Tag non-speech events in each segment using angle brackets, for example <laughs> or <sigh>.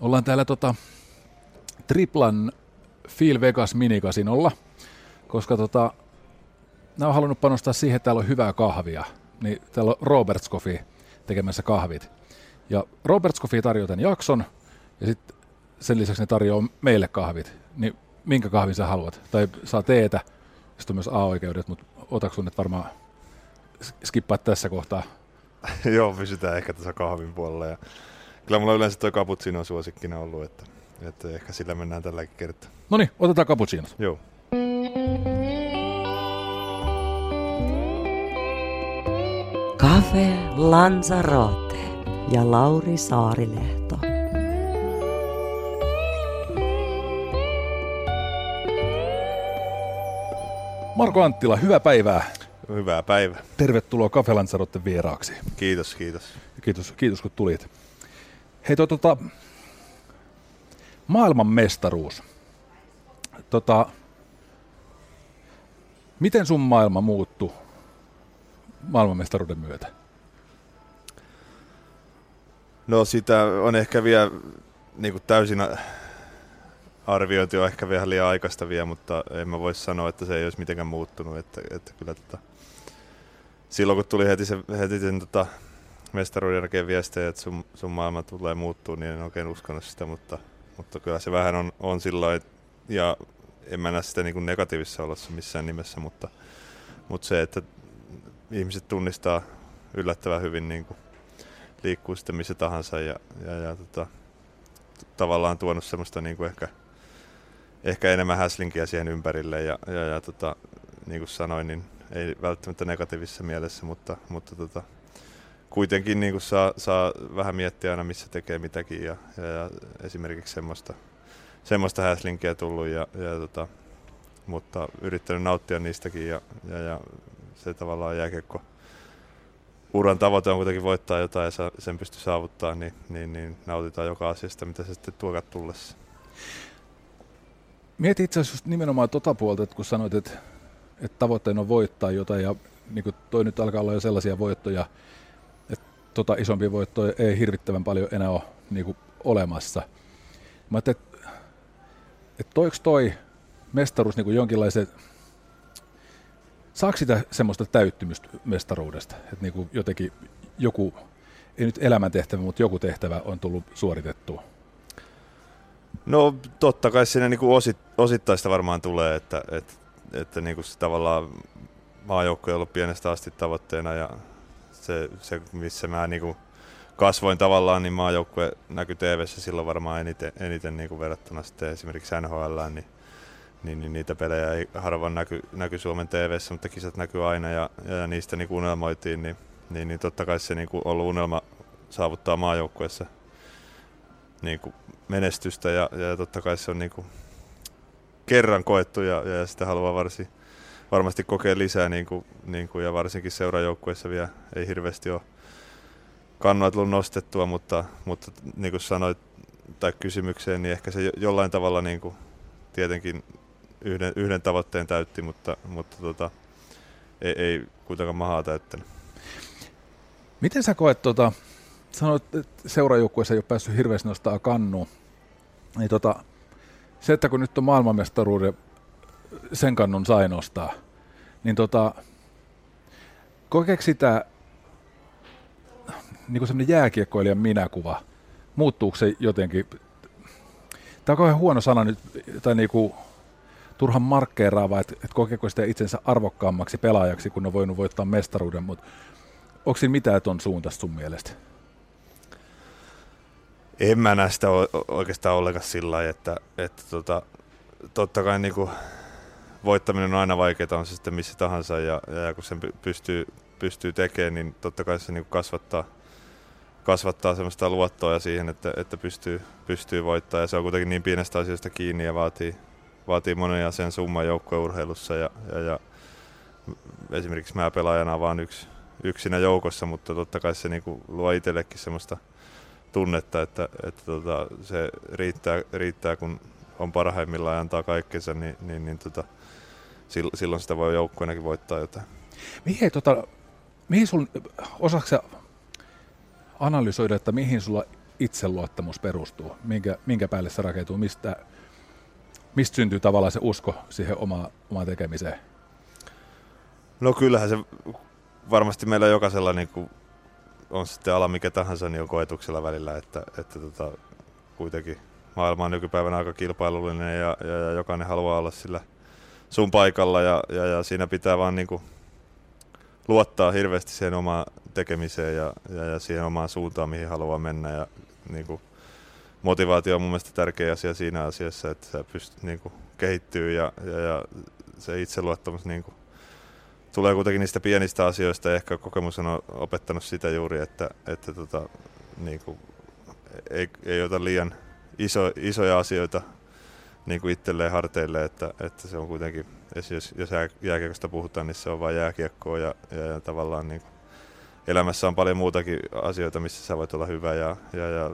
Ollaan täällä tota, triplan Phil Vegas minikasinolla, koska tota, nämä on halunnut panostaa siihen, että täällä on hyvää kahvia. Niin täällä on Roberts Coffee tekemässä kahvit. Ja Roberts Coffee tarjoaa tämän jakson, ja sitten sen lisäksi ne tarjoaa meille kahvit. Niin minkä kahvin sä haluat? Tai saa teetä, sitten on myös A-oikeudet, mutta otatko sun nyt varmaan skippaa tässä kohtaa? <laughs> Joo, pysytään ehkä tässä kahvin puolella. Ja kyllä mulla yleensä tuo cappuccino on suosikkina ollut, että, että ehkä sillä mennään tälläkin kertaa. No niin, otetaan cappuccinot. Joo. Cafe Lanzarote ja Lauri Saarilehto. Marko Anttila, hyvää päivää. Hyvää päivää. Tervetuloa Cafe Lanzaroten vieraaksi. Kiitos, kiitos. Kiitos, kiitos kun tulit. Hei, to, tota, maailman mestaruus. Tota, miten sun maailma muuttui maailmanmestaruuden myötä? No sitä on ehkä vielä niin kuin täysin arviointi on ehkä vielä liian aikaista vielä, mutta en mä voi sanoa, että se ei olisi mitenkään muuttunut. Että, että kyllä, tota, silloin kun tuli heti sen, heti sen tota, mestaruuden jälkeen viestejä, että sun, sun maailma tulee muuttuu, niin en oikein uskonut sitä, mutta, mutta kyllä se vähän on, on silloin, ja en mä näe sitä niin kuin negatiivisessa olossa missään nimessä, mutta, mutta se, että ihmiset tunnistaa yllättävän hyvin niin kuin liikkuu sitten missä tahansa ja, ja, ja tota, tavallaan tuonut semmoista niin kuin ehkä, ehkä enemmän häslinkiä siihen ympärille ja, ja, ja tota, niin kuin sanoin, niin ei välttämättä negatiivisessa mielessä, mutta, mutta tota, kuitenkin niin kuin saa, saa vähän miettiä aina missä tekee mitäkin ja, ja, ja esimerkiksi semmoista, semmoista häslinkiä tullut ja, ja tota, mutta yrittänyt nauttia niistäkin ja, ja, ja se tavallaan jääkiekko uran tavoite on kuitenkin voittaa jotain ja sen pystyy saavuttaa, niin, niin, niin nautitaan joka asiasta, mitä se sitten tuokat tullessa. Mieti itse asiassa nimenomaan tuota puolta, että kun sanoit, että, että tavoitteena on voittaa jotain ja niin kuin toi nyt alkaa olla jo sellaisia voittoja, tota isompia voittoja ei hirvittävän paljon enää ole niin kuin olemassa. Mä että, että toiko toi mestaruus niin jonkinlaisen saako sitä semmoista täyttymystä mestaruudesta, että niin jotenkin joku, ei nyt elämäntehtävä, mutta joku tehtävä on tullut suoritettua? No totta kai siinä niin kuin osit, osittaista varmaan tulee, että, että, että niin kuin se tavallaan maajoukko on ollut pienestä asti tavoitteena ja se, se missä mä niin kuin kasvoin tavallaan, niin maajoukkue näkyy tv silloin varmaan eniten, eniten niin kuin verrattuna sitten esimerkiksi NHL, niin niin, niin niitä pelejä ei harvoin näky, näky Suomen tv mutta kisat näkyy aina ja, ja niistä niin unelmoitiin, niin, niin, niin totta kai se niin kuin ollut unelma saavuttaa maajoukkueessa niin kuin menestystä ja, ja totta kai se on niin kuin kerran koettu ja, ja sitä haluaa varsin, varmasti kokea lisää niin kuin, niin kuin, ja varsinkin seurajoukkueessa vielä ei hirveästi ole kannua tullut nostettua, mutta, mutta niin kuin sanoit tai kysymykseen, niin ehkä se jollain tavalla niin kuin, tietenkin yhden, yhden tavoitteen täytti, mutta, mutta tota, ei, ei kuitenkaan mahaa täyttänyt. Miten sä koet, tota, sanoit, että seurajoukkueessa ei ole päässyt hirveästi nostaa kannuun, niin tota, se, että kun nyt on maailmanmestaruuden, sen kannun sai nostaa, niin tota, kokeeko sitä niin semmoinen jääkiekkoilijan minäkuva, muuttuuko se jotenkin, tämä on kauhean huono sana nyt, tai niin kuin turhan markkeeraava, että, että kokeeko sitä itsensä arvokkaammaksi pelaajaksi, kun on voinut voittaa mestaruuden, mutta onko siinä mitään tuon suuntaista sun mielestä? En mä näe sitä oikeastaan ollenkaan sillä lailla, että, että tota, totta kai niin kuin voittaminen on aina vaikeaa, on se sitten missä tahansa, ja, ja kun sen pystyy, pystyy tekemään, niin totta kai se niin kasvattaa, kasvattaa semmoista luottoa siihen, että, että pystyy, pystyy voittamaan. Ja se on kuitenkin niin pienestä asioista kiinni ja vaatii, vaatii monen sen summan joukkueurheilussa. Ja, ja, ja esimerkiksi mä pelaajana vaan yksi, yksinä joukossa, mutta totta kai se niinku luo itsellekin semmoista tunnetta, että, että tota, se riittää, riittää, kun on parhaimmillaan ja antaa kaikkensa, niin, niin, niin tota, silloin sitä voi joukkueenakin voittaa jotain. Mihin, tota, mihin sun, osaksi analysoida, että mihin sulla itseluottamus perustuu? Minkä, minkä päälle se rakentuu? Mistä, mistä syntyy tavallaan se usko siihen oma, omaan tekemiseen? No kyllähän se varmasti meillä jokaisella niin kuin on sitten ala mikä tahansa, niin on koetuksella välillä, että, että tota, kuitenkin maailma on nykypäivänä aika kilpailullinen ja, ja, ja jokainen haluaa olla sillä sun paikalla ja, ja, ja siinä pitää vaan niin kuin luottaa hirveästi siihen omaan tekemiseen ja, ja, ja siihen omaan suuntaan, mihin haluaa mennä. Ja, niin kuin, motivaatio on mun mielestä tärkeä asia siinä asiassa, että sä pystyt niin kuin, kehittyä ja, ja, ja se itseluottamus niin kuin, tulee kuitenkin niistä pienistä asioista ehkä kokemus on opettanut sitä juuri, että, että tota, niin kuin, ei, ei ota liian iso, isoja asioita niin kuin itselleen harteille, että, että se on kuitenkin, jos, jos jääkiekosta puhutaan, niin se on vain jääkiekkoa ja, ja, ja tavallaan niin kuin, elämässä on paljon muutakin asioita, missä sä voit olla hyvä ja, ja, ja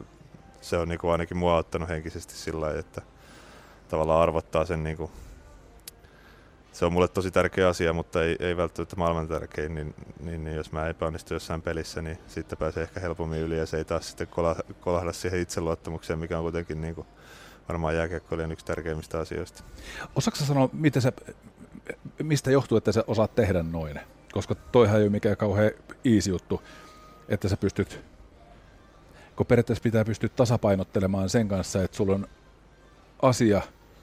se on niin kuin ainakin mua ottanut henkisesti sillä lailla, että tavallaan arvottaa sen niin kuin, se on mulle tosi tärkeä asia, mutta ei, ei välttämättä maailman tärkein, niin, niin, niin, jos mä epäonnistun jossain pelissä, niin sitten pääsee ehkä helpommin yli ja se ei taas sitten kolahda siihen itseluottamukseen, mikä on kuitenkin niin kuin, varmaan jääkiekkoilijan yksi tärkeimmistä asioista. Osaatko sanoa, miten se, mistä johtuu, että sä osaat tehdä noin? Koska toihan ei ole mikään kauhean easy juttu, että sä pystyt, kun periaatteessa pitää pystyä tasapainottelemaan sen kanssa, että sulla on asia,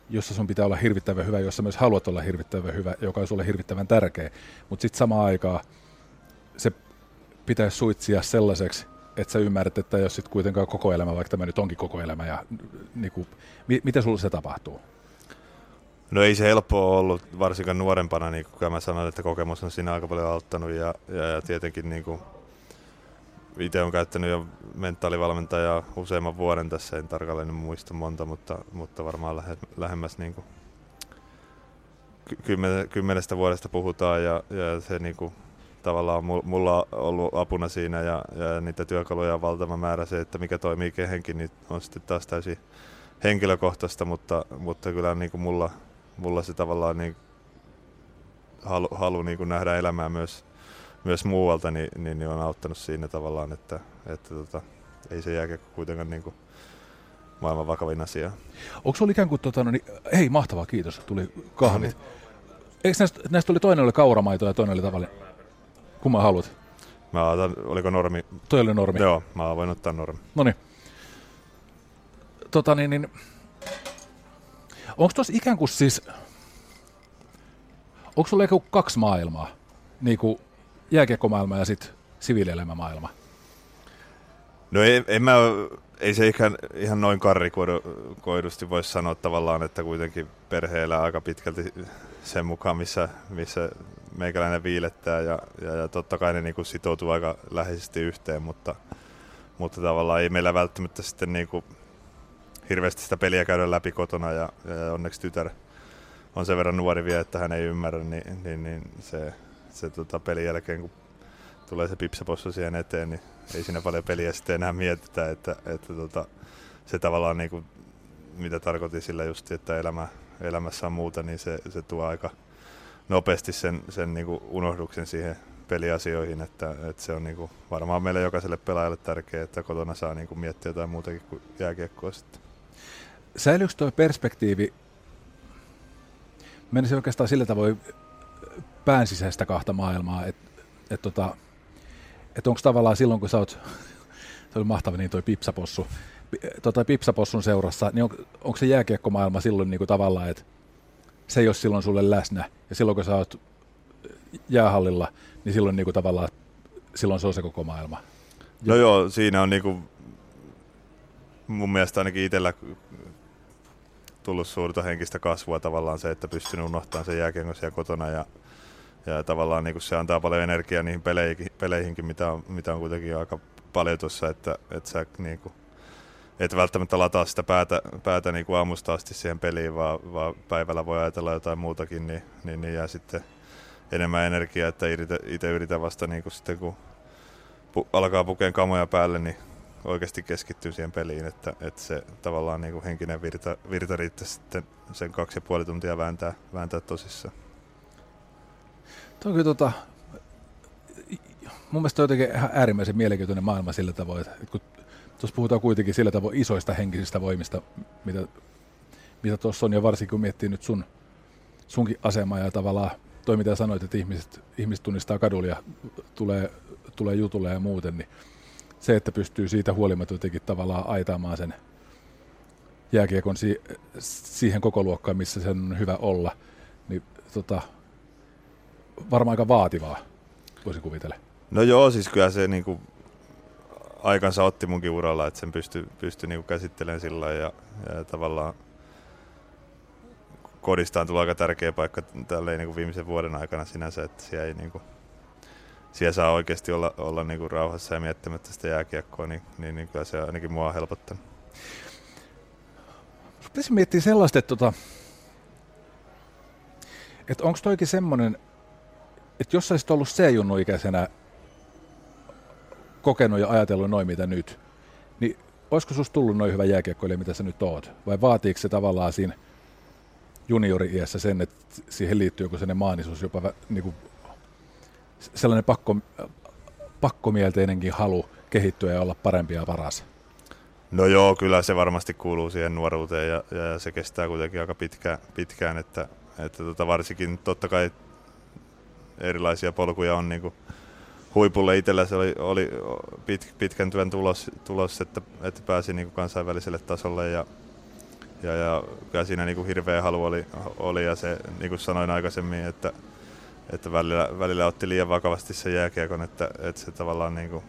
jossa sun pitää olla hirvittävän hyvä, jossa myös haluat olla hirvittävän hyvä, joka on sulle hirvittävän tärkeä. Mutta sitten samaan aikaan se pitäisi suitsia sellaiseksi, että sä ymmärrät, että jos sitten kuitenkaan koko elämä, vaikka tämä nyt onkin koko elämä, ja niin kuin, mi- miten sulla se tapahtuu? No ei se helppoa ollut, varsinkaan nuorempana, niin kuin mä sanoin, että kokemus on siinä aika paljon auttanut, ja, ja, ja tietenkin niin kuin, itse olen käyttänyt jo mentaalivalmentajaa useamman vuoden tässä, en tarkalleen muista monta, mutta, mutta varmaan lähe, lähemmäs niin kuin, kymmenestä vuodesta puhutaan ja, ja se niin kuin, tavallaan mulla on ollut apuna siinä ja, ja niitä työkaluja on valtava määrä. Se, että mikä toimii kehenkin, niin on sitten taas täysin henkilökohtaista, mutta, mutta kyllä niin kuin mulla, mulla se tavallaan niin halu, halu niin kuin nähdä elämää myös, myös muualta, niin, niin, niin on auttanut siinä tavallaan, että, että tota, ei se jääkä kuitenkaan niin kuin maailman vakavin asia. Onko se ikään kuin, tota, no niin, hei mahtavaa, kiitos, tuli kahvit. Eikö näistä, näistä tuli toinen oli kauramaito ja toinen oli tavallinen? Kumman haluat? Mä otan, oliko normi? Toi oli normi. Joo, mä voin ottaa normi. No niin. Tota niin, niin onko tuossa ikään kuin siis, onko sulla ikään kuin kaksi maailmaa? Niin kuin jääkiekkomaailma ja sitten siviilielämämaailma? No ei, en mä, ei se ihan, ihan noin karrikoidusti voisi sanoa tavallaan, että kuitenkin perheellä aika pitkälti sen mukaan, missä, missä meikäläinen viilettää ja, ja, ja totta kai ne niin kuin sitoutuu aika läheisesti yhteen, mutta, mutta tavallaan ei meillä välttämättä sitten niin kuin hirveästi sitä peliä käydä läpi kotona ja, ja onneksi tytär on sen verran nuori vielä, että hän ei ymmärrä, niin, niin, niin se, se tota pelin jälkeen, kun tulee se pipsapossu siihen eteen, niin ei siinä paljon peliä sitten enää mietitä, että, että tota, se tavallaan niin kuin, mitä tarkoitin sillä just, että elämä, elämässä on muuta, niin se, se tuo aika nopeasti sen, sen niin kuin unohduksen siihen peliasioihin, että, että se on niin kuin varmaan meille jokaiselle pelaajalle tärkeää, että kotona saa niin kuin miettiä jotain muutakin kuin jääkiekkoa sitten. Säilyykö tuo perspektiivi, menisin oikeastaan sillä tavoin pään sisäistä kahta maailmaa, että et tota, et onko tavallaan silloin, kun sä oot, <laughs> se oli mahtava niin toi pipsapossu, tota, pipsapossun seurassa, niin on, onko se jääkiekkomaailma silloin niin kuin tavallaan, että se ei ole silloin sulle läsnä, ja silloin kun sä oot jäähallilla, niin silloin niin kuin tavallaan, silloin se on se koko maailma. No joo, siinä on niin kuin, mun mielestä ainakin itsellä tullut suurta henkistä kasvua tavallaan se, että pystyn unohtamaan sen jääkiekon siellä kotona ja, ja tavallaan niin kuin se antaa paljon energiaa niihin peleihin, peleihinkin, mitä on, mitä on kuitenkin aika paljon tuossa, että, että sä niin kuin, et välttämättä lataa sitä päätä, päätä niin kuin aamusta asti siihen peliin, vaan, vaan päivällä voi ajatella jotain muutakin, niin, niin, niin jää sitten enemmän energiaa, että itse yritän vasta niin kuin sitten kun pu, alkaa pukeen kamoja päälle, niin oikeasti keskittyy siihen peliin, että, että se tavallaan niin kuin henkinen virta, virta riittää sitten sen kaksi ja puoli tuntia vääntää, vääntää tosissaan. On tota, mun mielestä on jotenkin äärimmäisen mielenkiintoinen maailma sillä tavoin, että kun tuossa puhutaan kuitenkin sillä tavoin isoista henkisistä voimista, mitä mitä tuossa on, ja varsinkin kun miettii nyt sun, sunkin asemaa ja tavallaan toi mitä sanoit, että ihmiset, ihmiset tunnistaa kadulla ja tulee, tulee jutulle ja muuten, niin se, että pystyy siitä huolimatta jotenkin tavallaan aitaamaan sen jääkiekon si- siihen koko luokkaan, missä sen on hyvä olla, niin tota, varmaan aika vaativaa, voisi kuvitella. No joo, siis kyllä se niinku aikansa otti munkin uralla, että sen pystyi pysty niinku käsittelemään sillä ja, ja tavallaan kodista on tullut aika tärkeä paikka tälleen niinku viimeisen vuoden aikana sinänsä, että siellä, ei niinku, siellä saa oikeasti olla, olla niinku rauhassa ja miettimättä sitä jääkiekkoa, niin, niin, niin kyllä se ainakin mua helpottanut. Pitäisi miettiä sellaista, että, tota, että onko toikin semmoinen, että jos olisit ollut C-junnu ikäisenä kokenut ja ajatellut noin mitä nyt, niin olisiko sinusta tullut noin hyvä jääkiekkoilija, mitä sä nyt oot? Vai vaatiiko se tavallaan siinä juniori-iässä sen, että siihen liittyy joku sellainen maanisuus, jopa niin kuin, sellainen pakko, pakkomielteinenkin halu kehittyä ja olla parempi ja paras? No joo, kyllä se varmasti kuuluu siihen nuoruuteen ja, ja se kestää kuitenkin aika pitkään, pitkään että, että tota varsinkin totta kai erilaisia polkuja on niin kuin huipulle itsellä se oli, oli pit, pitkän työn tulos, tulos että, että pääsi niin kuin kansainväliselle tasolle ja, ja, ja kyllä siinä niin kuin hirveä halu oli, oli ja se, niin kuin sanoin aikaisemmin, että, että välillä, välillä otti liian vakavasti se jääkiekon, että, että se tavallaan niin kuin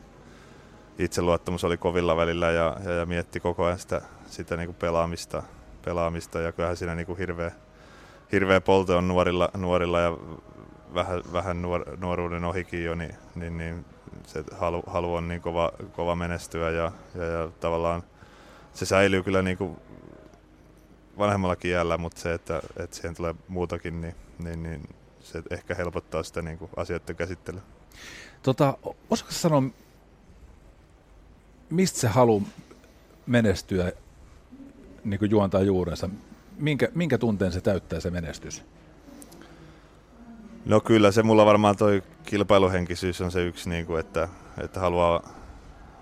itseluottamus oli kovilla välillä ja, ja, ja mietti koko ajan sitä, sitä niin kuin pelaamista, pelaamista ja kyllähän siinä niin kuin hirveä, hirveä polte on nuorilla, nuorilla ja vähän, vähän nuor, nuoruuden ohikin jo, niin, niin, niin se halu, halu on niin kova, kova menestyä ja, ja, ja tavallaan se säilyy kyllä niin kuin vanhemmallakin iällä, mutta se, että, että siihen tulee muutakin, niin, niin, niin se ehkä helpottaa sitä niin kuin asioiden käsittelyä. Tota, osaatko sanoa, mistä se halu menestyä niin kuin juontaa juurensa? Minkä, minkä tunteen se täyttää se menestys? No kyllä se mulla varmaan toi kilpailuhenkisyys on se yksi, niin kuin, että, että haluaa,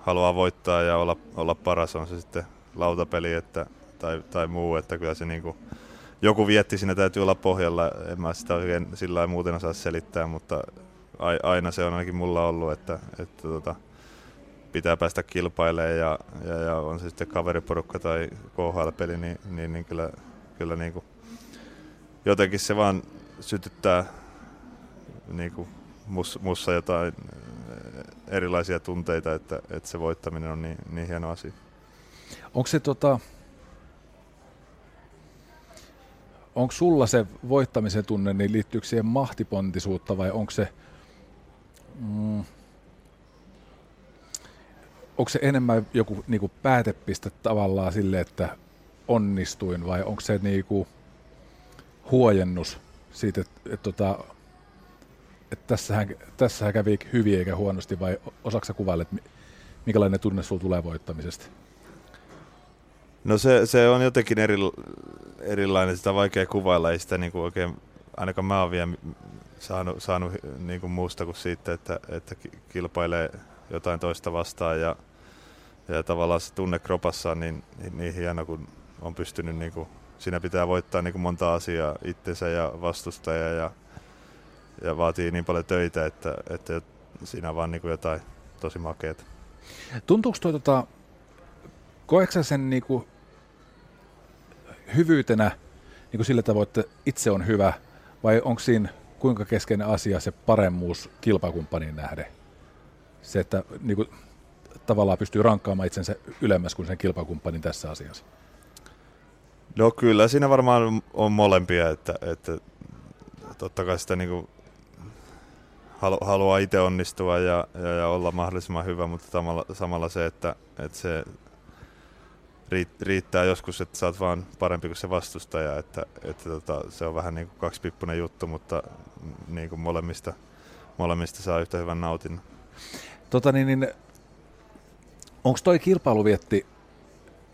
haluaa voittaa ja olla, olla paras, on se sitten lautapeli että, tai, tai muu, että kyllä se niin kuin, joku vietti siinä täytyy olla pohjalla, en mä sitä oikein sillä muuten osaa selittää, mutta aina se on ainakin mulla ollut, että, että tota, pitää päästä kilpailemaan ja, ja, ja, on se sitten kaveriporukka tai KHL-peli, niin, niin, niin kyllä, kyllä niin kuin, jotenkin se vaan sytyttää niin kuin mus, mussa jotain eh, erilaisia tunteita, että, että se voittaminen on niin, niin hieno asia. Onko se tota, onko sulla se voittamisen tunne, niin liittyykö siihen mahtipontisuutta vai onko se, mm, onko se enemmän joku niinku päätepiste tavallaan sille, että onnistuin vai onko se niinku huojennus siitä, että et, tota, että tässähän, tässähän kävi hyvin eikä huonosti, vai osaksa kuvailla, että minkälainen tunne sulla tulee voittamisesta? No se, se on jotenkin eri, erilainen, sitä vaikea kuvailla, ei sitä niin kuin oikein, ainakaan mä oon vielä saanut, saanut kuin muusta kuin siitä, että, että kilpailee jotain toista vastaan ja, ja tavallaan se tunne kropassa on niin, niin, niin hieno, kun on pystynyt, niin kuin, siinä pitää voittaa niin kuin monta asiaa, itsensä ja vastustaja ja ja vaatii niin paljon töitä, että, että siinä on vaan niin kuin jotain tosi makeeta. Tuntuuko tuo, tota, koetko sen niin kuin hyvyytenä niin kuin sillä tavoin, että itse on hyvä, vai onko siinä kuinka keskeinen asia se paremmuus kilpakumppanin nähden? Se, että niin kuin, tavallaan pystyy rankkaamaan itsensä ylemmäs kuin sen kilpakumppanin tässä asiassa. No kyllä siinä varmaan on molempia, että, että totta kai sitä niin kuin halu, haluaa itse onnistua ja, ja, ja, olla mahdollisimman hyvä, mutta samalla, samalla se, että, että se riittää joskus, että sä oot vaan parempi kuin se vastustaja, että, että tota, se on vähän niin kuin kaksipippunen juttu, mutta niin kuin molemmista, molemmista saa yhtä hyvän nautinnon. Tota niin, niin onko toi kilpailuvietti,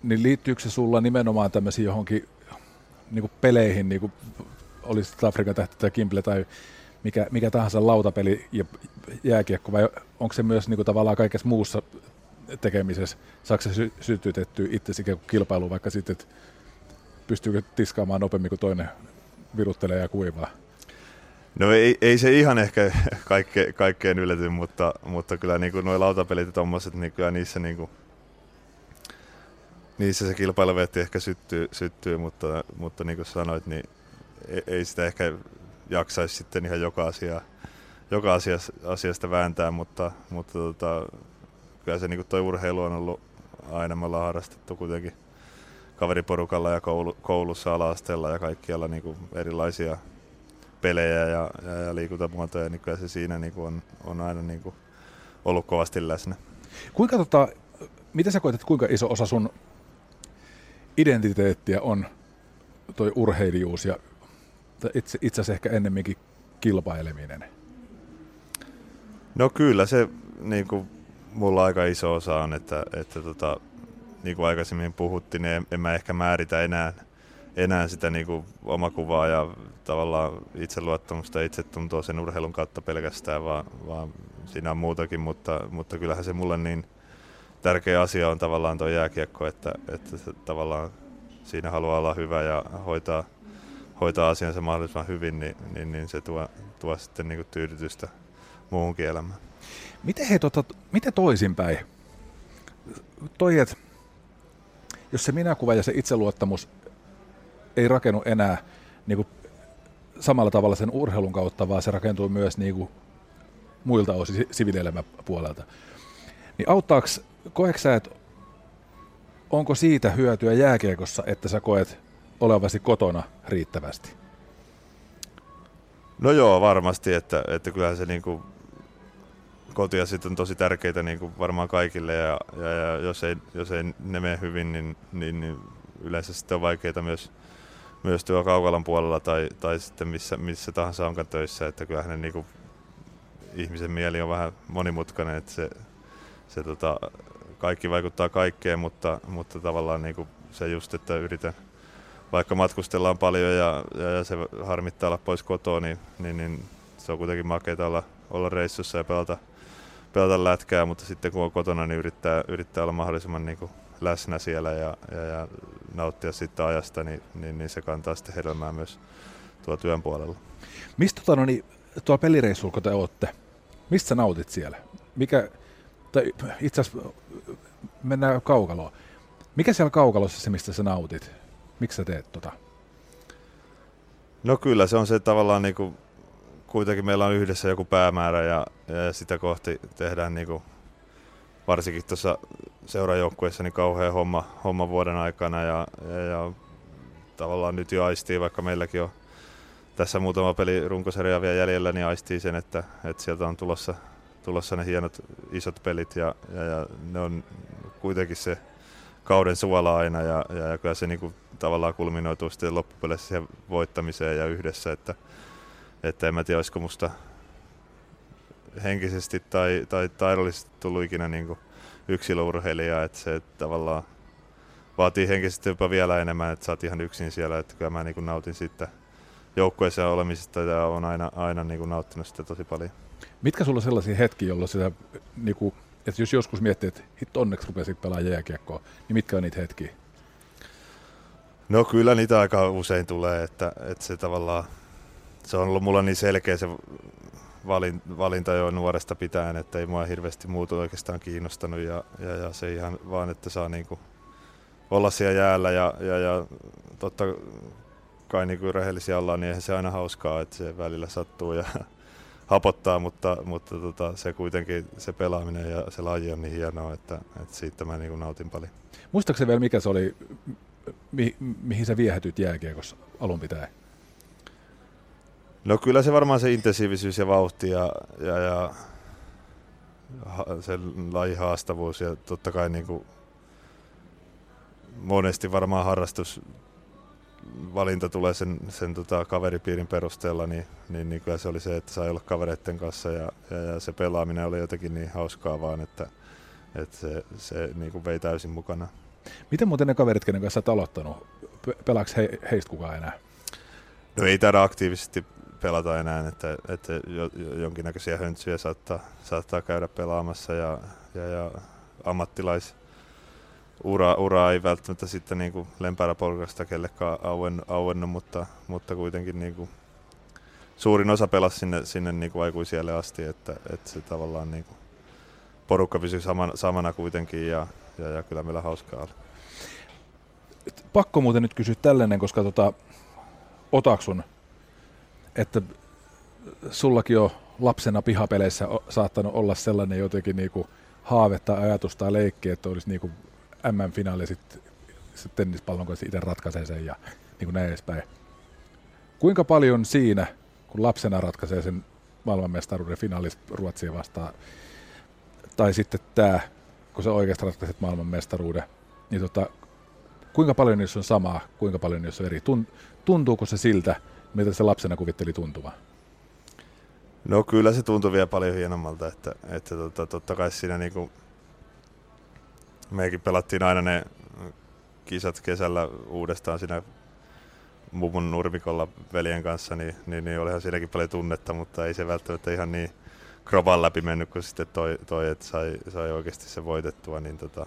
niin liittyykö se sulla nimenomaan tämmöisiin johonkin niin kuin peleihin, niin kuin olisi Afrikan tähti tai Kimble tai mikä, mikä tahansa lautapeli ja jääkiekko, vai onko se myös niin kuin tavallaan kaikessa muussa tekemisessä, saako se sy- sytytetty itsesi kilpailu, vaikka sitten, että pystyykö tiskaamaan nopeammin kuin toinen viruttelee ja kuivaa? No ei, ei se ihan ehkä <laughs> kaikke, kaikkeen ylety, mutta, mutta kyllä niin nuo lautapelit ja tommoset, niin kyllä niissä, niin kuin, niissä se kilpailuvetti ehkä syttyy, syttyy mutta, mutta niin kuin sanoit, niin ei, ei sitä ehkä jaksaisi sitten ihan joka, asia, joka asiasta, asiasta vääntää, mutta, mutta tota, kyllä se niin toi urheilu on ollut aina, me ollaan harrastettu kuitenkin kaveriporukalla ja koulu, koulussa ala ja kaikkialla niin erilaisia pelejä ja, ja, ja liikuntamuotoja, niin kyllä se siinä niin on, on aina niin kuin ollut kovasti läsnä. Kuinka tota, miten sä koet, että kuinka iso osa sun identiteettiä on toi urheilijuus ja itse, itse asiassa ehkä ennemminkin kilpaileminen? No kyllä se niin kuin, mulla aika iso osa on, että, että tota, niin kuin aikaisemmin puhuttiin, niin en, en mä ehkä määritä enää, enää sitä niin kuin omakuvaa ja tavallaan itseluottamusta ja itsetuntoa sen urheilun kautta pelkästään, vaan, vaan siinä on muutakin, mutta, mutta kyllähän se mulle niin tärkeä asia on tavallaan tuo jääkiekko, että, että se, tavallaan siinä haluaa olla hyvä ja hoitaa, hoitaa asiansa mahdollisimman hyvin, niin, niin, niin se tuo, tuo sitten niin kuin tyydytystä muuhunkin elämään. Miten, he, tota, miten toisinpäin? Toi, että jos se minäkuva ja se itseluottamus ei rakennu enää niin kuin samalla tavalla sen urheilun kautta, vaan se rakentuu myös niin kuin muilta osin siviilielämän puolelta. Niin auttaako, koetko sä, että onko siitä hyötyä jääkiekossa, että sä koet olevasi kotona riittävästi? No joo, varmasti, että, että kyllähän se niin kuin sitten on tosi tärkeitä niin kuin varmaan kaikille ja, ja, ja jos, ei, jos ei ne mene hyvin, niin, niin, niin yleensä sitten on vaikeita myös, myös tuo kaukalan puolella tai, tai sitten missä, missä tahansa onkaan töissä, että kyllähän ne niin kuin, ihmisen mieli on vähän monimutkainen, että se, se tota, kaikki vaikuttaa kaikkeen, mutta, mutta tavallaan niin kuin se just, että yritän, vaikka matkustellaan paljon ja, ja, ja se harmittaa olla pois kotoa, niin, niin, niin se on kuitenkin makeita olla, olla reissussa ja pelata, pelata lätkää, mutta sitten kun on kotona, niin yrittää, yrittää olla mahdollisimman niin kuin läsnä siellä ja, ja, ja nauttia siitä ajasta, niin, niin, niin se kantaa sitten hedelmää myös tuo työn puolella. Mistä tota, no niin, tuolla pelireissulla, kun te olette, mistä nautit siellä? Mikä, tai itse asiassa mennään kaukaloon. Mikä siellä kaukalossa se, mistä sä nautit? Miksi sä teet tota? No kyllä, se on se tavallaan niin kuin kuitenkin meillä on yhdessä joku päämäärä ja, ja sitä kohti tehdään niin kuin, varsinkin tuossa seurajoukkueessa niin kauhean homma, homma vuoden aikana ja, ja, ja tavallaan nyt jo aistii, vaikka meilläkin on tässä muutama peli runkosarjaa vielä jäljellä, niin aistii sen, että, että sieltä on tulossa, tulossa ne hienot isot pelit ja, ja, ja ne on kuitenkin se kauden suola aina ja, ja, ja kyllä se niin kuin, tavallaan kulminoituu sitten loppupeleissä siihen voittamiseen ja yhdessä, että, että en mä tiedä, olisiko musta henkisesti tai, tai taidollisesti tullut ikinä niin yksilöurheilija, että se tavallaan vaatii henkisesti jopa vielä enemmän, että sä oot ihan yksin siellä, että kyllä mä niin kuin nautin siitä joukkueessa olemisesta ja on aina, aina niin kuin nauttinut sitä tosi paljon. Mitkä sulla on sellaisia hetkiä, jolloin sitä, niin kuin, että jos joskus miettii, että hit onneksi rupesit pelaamaan jääkiekkoa, niin mitkä on niitä hetkiä? No kyllä niitä aika usein tulee, että, että se tavallaan se on ollut mulla niin selkeä se valinta jo nuoresta pitäen, että ei mua hirveästi muuta oikeastaan kiinnostanut ja, ja, ja se ihan vaan, että saa niinku olla siellä jäällä ja, ja, ja totta kai niinku rehellisiä ollaan, niin eihän se aina hauskaa, että se välillä sattuu ja <laughs> hapottaa, mutta, mutta tota, se kuitenkin se pelaaminen ja se laji on niin hienoa, että, että siitä mä niinku nautin paljon. Muistaakseni vielä mikä se oli, mi, mihin sä viehätyt jääkiekossa alun pitäen? No kyllä se varmaan se intensiivisyys ja vauhti ja, ja, ja se lajihaastavuus ja totta kai niin kuin monesti varmaan harrastus valinta tulee sen, sen tota, kaveripiirin perusteella, niin, niin, niin kyllä se oli se, että sai olla kavereiden kanssa ja, ja, ja se pelaaminen oli jotenkin niin hauskaa vaan, että, että se, se niin kuin vei täysin mukana. Miten muuten ne kaverit, kenen kanssa olet aloittanut, pelaako he, heistä kukaan enää? No ei taida aktiivisesti pelata enää, että, että jo, jonkinnäköisiä höntsyjä saattaa, saattaa käydä pelaamassa ja, ja, ja ammattilais ura, ura ei välttämättä sitten niin kuin lempäräpolkasta kellekään auennut, auennut, mutta, mutta kuitenkin niin kuin suurin osa pelasi sinne, sinne niin kuin aikuisielle asti, että, että se tavallaan niin kuin porukka pysyi samana, samana kuitenkin ja, ja, ja kyllä meillä hauskaa oli. Pakko muuten nyt kysyä tällainen, koska tota, otaksun, että sullakin on lapsena pihapeleissä saattanut olla sellainen jotenkin niinku haave tai ajatus tai leikki, että olisi niinku MM-finaali sitten sit tennispallon kanssa itse ratkaisee sen ja niin kuin näin edespäin. Kuinka paljon siinä, kun lapsena ratkaisee sen maailmanmestaruuden finaalis Ruotsia vastaan, tai sitten tämä, kun sä oikeasti ratkaiset maailmanmestaruuden, niin tota, kuinka paljon niissä on samaa, kuinka paljon niissä on eri? Tuntuuko se siltä, mitä se lapsena kuvitteli tuntuvan? No kyllä se tuntuu vielä paljon hienommalta, että, että tota, totta kai siinä niinku, mekin pelattiin aina ne kisat kesällä uudestaan siinä mummun nurmikolla veljen kanssa, niin, niin, niin olihan siinäkin paljon tunnetta, mutta ei se välttämättä ihan niin kropan läpi mennyt kuin sitten toi, toi että sai, sai oikeasti se voitettua, niin tota,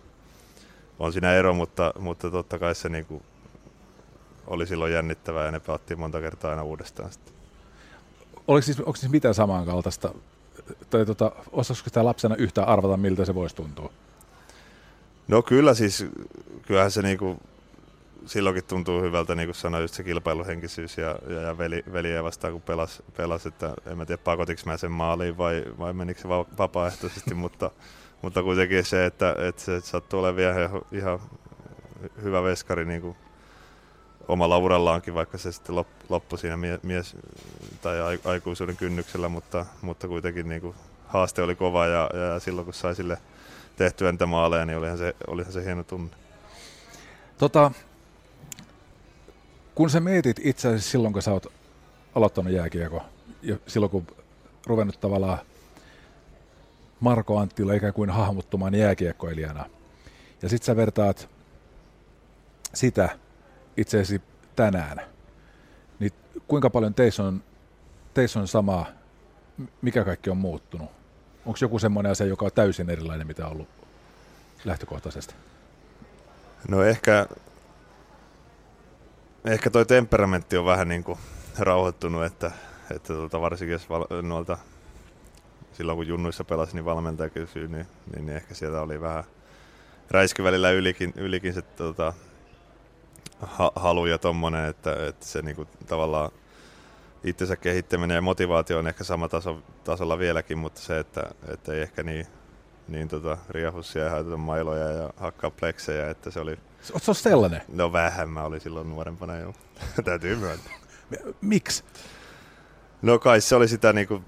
on siinä ero, mutta, mutta totta kai se niinku oli silloin jännittävää ja ne pelattiin monta kertaa aina uudestaan sitten. Oliko siis, onko siis mitään samankaltaista, tai tota, osaisiko sitä lapsena yhtään arvata, miltä se voisi tuntua? No kyllä siis, kyllähän se niinku, silloinkin tuntuu hyvältä, niin kuin sanoin, just se kilpailuhenkisyys ja, ja, ja veli, veliä vastaan, kun pelas, pelas, että en mä tiedä pakotiko mä sen maaliin vai, vai menikö se va- vapaaehtoisesti, <laughs> mutta, mutta kuitenkin se, että, että se sattuu olemaan vielä ihan, hyvä veskari niin kuin omalla urallaankin, vaikka se sitten loppui siinä mie- mies- tai aikuisuuden kynnyksellä, mutta, mutta kuitenkin niin kuin haaste oli kova ja, ja silloin kun sai sille tehtyä niitä maaleja, niin olihan se, olihan se hieno tunne. Tota, kun sä mietit itse asiassa silloin, kun sä oot aloittanut jääkiekko, ja silloin kun ruvennut tavallaan Marko Anttila ikään kuin hahmottumaan jääkiekkoilijana, ja sit sä vertaat sitä itse asiassa tänään, niin kuinka paljon teissä on, teissä on samaa, mikä kaikki on muuttunut? Onko joku semmoinen asia, joka on täysin erilainen, mitä on ollut lähtökohtaisesti? No ehkä, ehkä toi temperamentti on vähän niin kuin rauhoittunut, että, että tuota, varsinkin jos val, noilta, silloin kun junnuissa pelasi, niin valmentaja kysyy, niin, niin, niin ehkä sieltä oli vähän räiskyvälillä ylikin, ylikin se tuota, ha, halu ja tommonen, että, että se niinku tavallaan itsensä kehittäminen ja motivaatio on ehkä sama taso, tasolla vieläkin, mutta se, että, että ei ehkä niin, niin tota, riahussia ja mailoja ja hakkaa pleksejä, että se oli... Oletko sellainen? No vähän mä olin silloin nuorempana jo, <laughs> täytyy myöntää. Miksi? No kai se oli sitä niin kuin,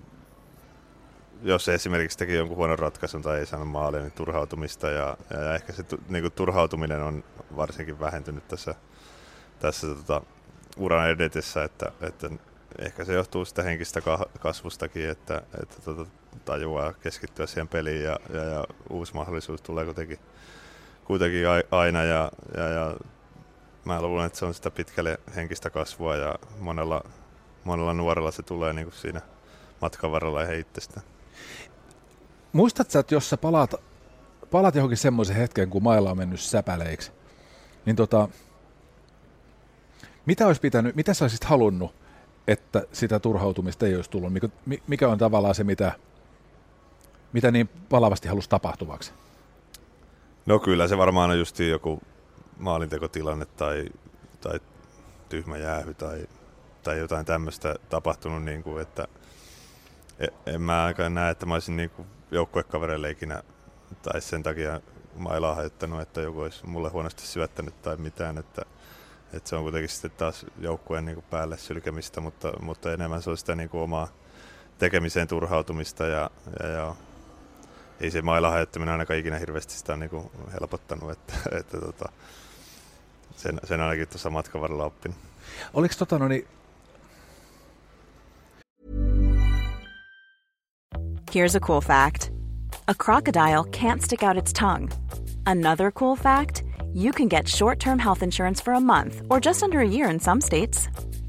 jos esimerkiksi teki jonkun huonon ratkaisun tai ei saanut maalia, niin turhautumista ja, ja, ehkä se niin kuin, turhautuminen on varsinkin vähentynyt tässä, tässä tota, uran edetessä, että, että ehkä se johtuu sitä henkistä kasvustakin, että, että tota, tajuaa keskittyä siihen peliin ja, ja, ja uusi mahdollisuus tulee kuitenkin, kuitenkin aina ja, ja, ja mä luulen, että se on sitä pitkälle henkistä kasvua ja monella, monella nuorella se tulee niin kuin siinä matkan varrella ihan itsestään. Muistatko, että jos sä palaat, palaat johonkin semmoisen hetken, kun mailla on mennyt säpäleiksi, niin tota, mitä olisi pitänyt, mitä sä olisit halunnut että sitä turhautumista ei olisi tullut? Mikä on tavallaan se, mitä, mitä niin palavasti halusi tapahtuvaksi? No kyllä se varmaan on just joku maalintekotilanne tai, tai tyhmä jäähy tai, tai jotain tämmöistä tapahtunut, niin kuin, että e, en mä ainakaan näe, että mä olisin niin kuin joukkuekavereille ikinä tai sen takia mailaa hajottanut, että joku olisi mulle huonosti syöttänyt tai mitään, että et se on kuitenkin sitten taas joukkueen niin päälle sylkemistä, mutta, mutta enemmän se on sitä niin kuin omaa tekemiseen turhautumista ja, ja, ja ei se mailla hajottaminen ainakaan ikinä hirveästi sitä niin kuin helpottanut, että, että tota, sen, sen ainakin tuossa matkan varrella oppinut. Oliko tota no niin... Here's a cool fact. A crocodile can't stick out its tongue. Another cool fact, you can get short-term health insurance for a month or just under a year in some states.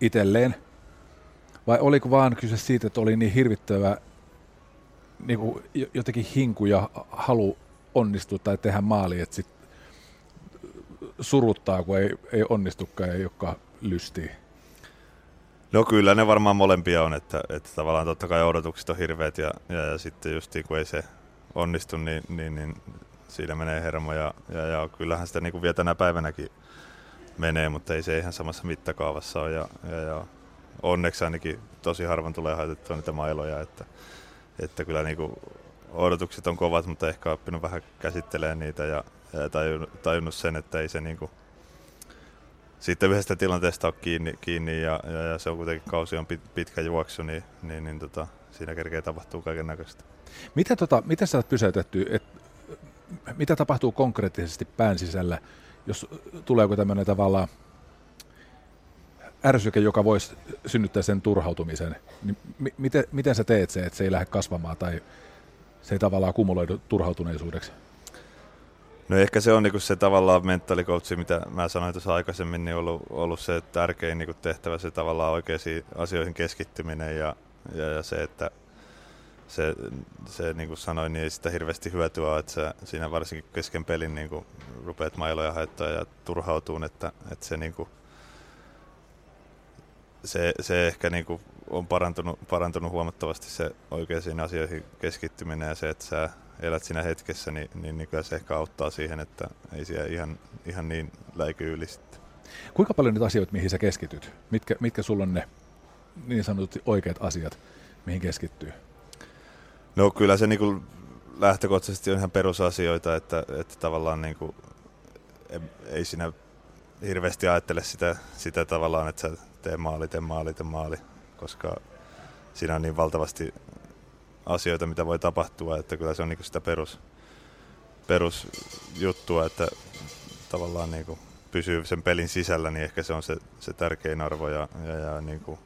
itselleen? Vai oliko vaan kyse siitä, että oli niin hirvittävä niin kuin jotenkin hinku ja halu onnistua tai tehdä maali, että sit suruttaa, kun ei, ei onnistukaan ja joka lystii? No kyllä ne varmaan molempia on, että, että tavallaan totta kai odotukset on hirveät ja, ja, ja sitten just kun ei se onnistu, niin, niin, niin siinä menee hermo ja, ja, ja kyllähän sitä niin kuin vielä tänä päivänäkin menee, mutta ei se ihan samassa mittakaavassa ole. Ja, ja, ja onneksi ainakin tosi harvoin tulee haitettua niitä mailoja, että, että kyllä niin kuin odotukset on kovat, mutta ehkä oppinut vähän käsittelemään niitä ja, ja tajunnut, tajunnut sen, että ei se niin kuin, sitten yhdestä tilanteesta ole kiinni, kiinni ja, ja, ja, se on kuitenkin kausi on pit, pitkä juoksu, niin, niin, niin tota, siinä kerkee tapahtuu kaiken näköistä. Miten, tota, miten sä oot pysäytetty, et, mitä tapahtuu konkreettisesti pään sisällä, jos tuleeko tämmöinen tavallaan ärsyke, joka voisi synnyttää sen turhautumisen, niin mi- miten, miten sä teet se, että se ei lähde kasvamaan tai se ei tavallaan kumuloidu turhautuneisuudeksi? No ehkä se on niinku se tavallaan mentaalikoutsi, mitä mä sanoin tuossa aikaisemmin, niin ollut, ollut se tärkein niinku tehtävä, se tavallaan oikeisiin asioihin keskittyminen ja, ja, ja se, että se, se niin kuin sanoin, niin ei sitä hirveästi hyötyä että sä siinä varsinkin kesken pelin niin kuin rupeat mailoja haittaa ja turhautuun, että, että se, niin kuin, se, se ehkä niin kuin on parantunut, parantunut huomattavasti se oikeisiin asioihin keskittyminen ja se, että sä elät siinä hetkessä, niin, niin, niin se ehkä auttaa siihen, että ei siellä ihan, ihan niin läiky yli sitten. Kuinka paljon niitä asioita, mihin sä keskityt? Mitkä, mitkä sulla on ne niin sanotut oikeat asiat, mihin keskittyy? No kyllä se niin lähtökohtaisesti on ihan perusasioita, että, että tavallaan niin kuin, ei siinä hirveästi ajattele sitä, sitä tavallaan, että sä tee maali, tee maali, tee maali, koska siinä on niin valtavasti asioita, mitä voi tapahtua, että kyllä se on niin sitä perus, perusjuttua, että tavallaan niin kuin pysyy sen pelin sisällä, niin ehkä se on se, se tärkein arvo ja, ja, ja niin kuin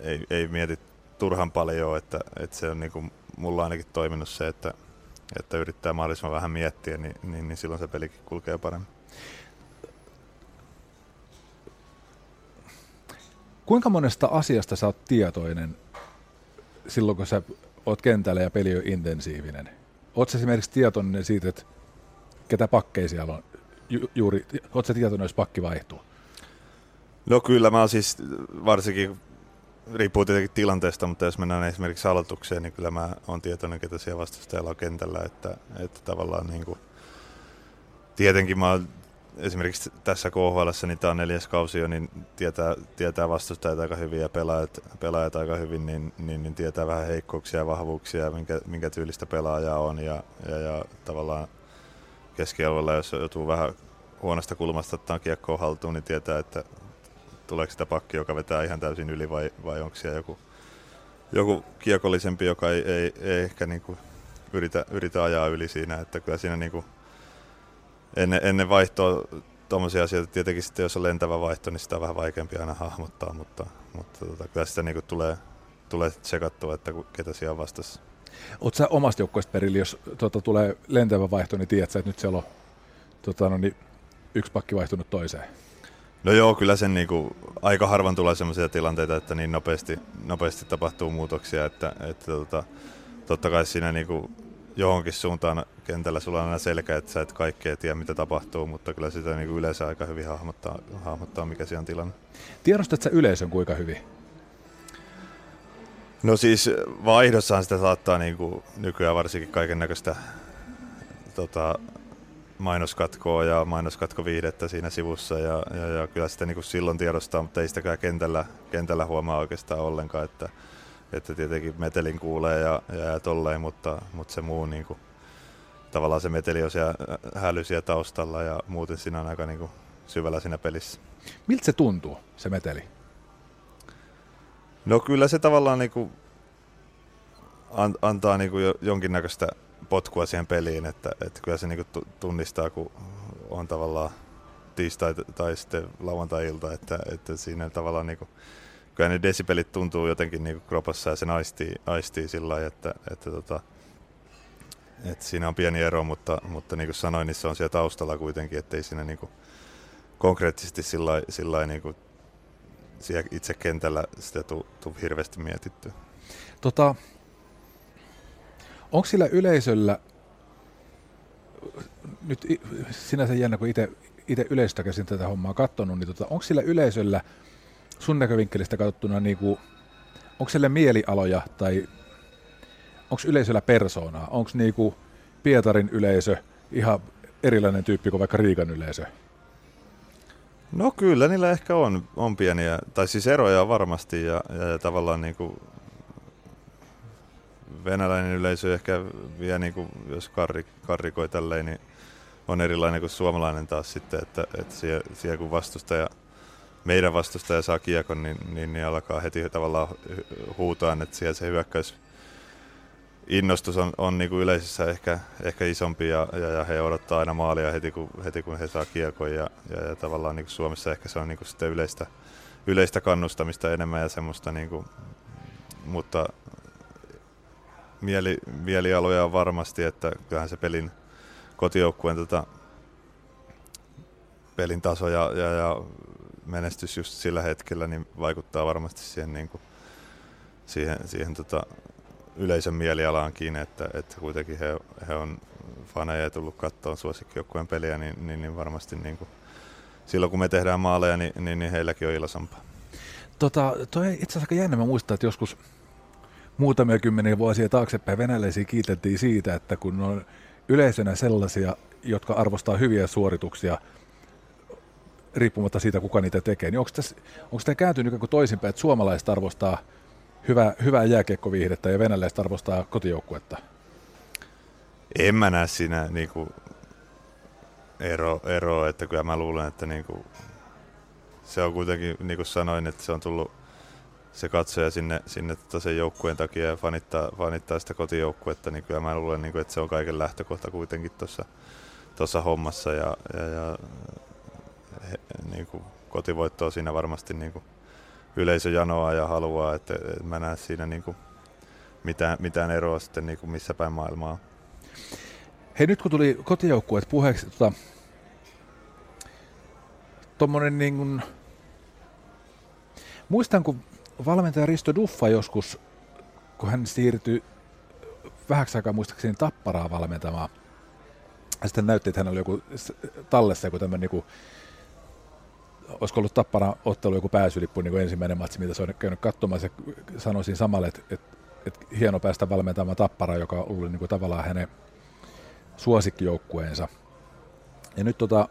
ei, ei mieti turhan paljon, että, että se on niin kuin mulla ainakin toiminut se, että, että yrittää mahdollisimman vähän miettiä, niin, niin, niin silloin se pelikin kulkee paremmin. Kuinka monesta asiasta sä oot tietoinen silloin, kun sä oot kentällä ja peli on intensiivinen? Oot sä esimerkiksi tietoinen siitä, että ketä pakkeja siellä on? Ju- juuri, oot sä tietoinen, jos pakki vaihtuu? No kyllä, mä oon siis varsinkin riippuu tietenkin tilanteesta, mutta jos mennään esimerkiksi aloitukseen, niin kyllä mä oon tietoinen, ketä siellä vastustajalla on kentällä, että, että tavallaan niin kuin, tietenkin mä oon esimerkiksi tässä KHL, niin tämä on neljäs kausi jo, niin tietää, tietää vastustajat aika hyvin ja pelaajat, pelaajat aika hyvin, niin, niin, niin tietää vähän heikkouksia ja vahvuuksia, minkä, minkä tyylistä pelaajaa on ja, ja, ja tavallaan keskialueella, jos joutuu vähän huonosta kulmasta ottaa kiekkoa haltuun, niin tietää, että tuleeko sitä pakki, joka vetää ihan täysin yli vai, vai onko siellä joku, joku kiekollisempi, joka ei, ei, ei ehkä niinku yritä, yritä ajaa yli siinä, että kyllä siinä niinku ennen, ennen vaihtoa tuommoisia asioita, tietenkin sitten jos on lentävä vaihto, niin sitä on vähän vaikeampi aina hahmottaa, mutta, mutta tota, kyllä sitä niinku tulee, tulee tsekattua, että ketä siellä on vastassa. Oletko sä omasta joukkueesta perillä, jos tota, tulee lentävä vaihto, niin tiedät sä, että nyt siellä on tota, no niin, yksi pakki vaihtunut toiseen? No joo, kyllä sen niinku, aika harvan tulee sellaisia tilanteita, että niin nopeasti, nopeasti tapahtuu muutoksia, että, että tota, totta kai siinä niinku, johonkin suuntaan kentällä sulla on aina selkä, että sä et kaikkea tiedä, mitä tapahtuu, mutta kyllä sitä niin kuin yleensä aika hyvin hahmottaa, hahmottaa, mikä siellä on tilanne. Tiedostat sä yleisön kuinka hyvin? No siis vaihdossahan sitä saattaa niin kuin nykyään varsinkin kaiken näköistä tota, mainoskatkoa ja mainoskatkoviihdettä siinä sivussa ja, ja, ja kyllä sitä niin kuin silloin tiedostaa, mutta ei sitäkään kentällä, kentällä huomaa oikeastaan ollenkaan, että, että tietenkin metelin kuulee ja, ja, ja tolleen, mutta, mutta se muu niin kuin, tavallaan se meteli on siellä hälysiä taustalla ja muuten siinä on aika niin kuin syvällä siinä pelissä. Miltä se tuntuu, se meteli? No kyllä se tavallaan niin kuin antaa niin kuin jonkinnäköistä potkua siihen peliin, että, että kyllä se niin kuin tunnistaa, kun on tavallaan tiistai tai sitten lauantai-ilta, että, että siinä tavallaan niin kuin, kyllä ne desipelit tuntuu jotenkin niin kuin kropassa ja se aistii, aistii sillä lailla, että, että, tota, että siinä on pieni ero, mutta, mutta niin kuin sanoin, niin se on siellä taustalla kuitenkin, ettei siinä niin kuin konkreettisesti sillä lailla niin kuin siellä itse kentällä sitä tuu hirveästi mietitty. Tota, onko sillä yleisöllä, nyt sinänsä jännä, kun itse yleisöstä käsin tätä hommaa katsonut, niin tota, onko sillä yleisöllä sun näkövinkkelistä katsottuna, niin kuin, onko sillä mielialoja tai onko yleisöllä persoonaa? Onko niinku Pietarin yleisö ihan erilainen tyyppi kuin vaikka Riikan yleisö? No kyllä, niillä ehkä on, on pieniä, tai siis eroja varmasti ja, ja, ja tavallaan niin kuin venäläinen yleisö ehkä vielä, niin kuin, jos karri, karrikoi tälleen, niin on erilainen kuin suomalainen taas sitten, että, että siellä, siellä kun vastustaja, meidän vastustaja saa kiekon, niin, niin, niin alkaa heti tavallaan huutaa, että siellä se hyökkäys innostus on, on niin kuin yleisössä ehkä, ehkä isompi ja, ja, ja, he odottaa aina maalia heti kun, heti kun he saa kiekon ja, ja, ja tavallaan niin kuin Suomessa ehkä se on niin kuin sitten yleistä, yleistä kannustamista enemmän ja semmoista, niin kuin, mutta mieli, mielialoja on varmasti, että kyllähän se pelin kotijoukkueen tota, pelin taso ja, ja, ja menestys just sillä hetkellä niin vaikuttaa varmasti siihen, niin kuin, siihen, siihen tota, yleisön mielialaan kiinni, että, että kuitenkin he, he on faneja ja tullut katsoa suosikkijoukkueen peliä, niin, niin, niin varmasti niin kuin, silloin kun me tehdään maaleja, niin, niin, niin heilläkin on iloisempaa. Tota, toi itse asiassa aika jännä, mä muistan, että joskus muutamia kymmeniä vuosia taaksepäin venäläisiä kiiteltiin siitä, että kun on yleisönä sellaisia, jotka arvostaa hyviä suorituksia, riippumatta siitä, kuka niitä tekee, niin onko, tässä, onko tämä kääntynyt kuin toisinpäin, että suomalaiset arvostaa hyvää, hyvää jääkiekkoviihdettä ja venäläiset arvostaa kotijoukkuetta? En mä näe siinä niinku ero, ero, että kyllä mä luulen, että niinku, se on kuitenkin, niin kuin sanoin, että se on tullut se katsoja sinne, sinne tota sen joukkueen takia ja fanittaa, fanittaa sitä kotijoukkuetta, niin kyllä mä luulen, niin että se on kaiken lähtökohta kuitenkin tuossa tossa hommassa ja, ja, ja he, niin kuin kotivoitto on siinä varmasti niin kuin yleisö janoaa ja haluaa, että, että mä näen siinä niin kuin mitään, mitään eroa sitten niin kuin missä päin maailmaa. Hei nyt kun tuli kotijoukkueet puheeksi, tota, tommonen niin kuin, muistan kun valmentaja Risto Duffa joskus, kun hän siirtyi vähäksi aikaa muistaakseni Tapparaa valmentamaan, ja sitten näytti, että hän oli joku tallessa joku tämmöinen niin olisiko ollut Tappara ottelu joku pääsylippu niin kuin ensimmäinen matsi, mitä se on käynyt katsomaan. Se sanoisin samalle, että, että, että hieno päästä valmentamaan Tappara, joka ollut niin kuin tavallaan hänen suosikkijoukkueensa. Ja nyt tota,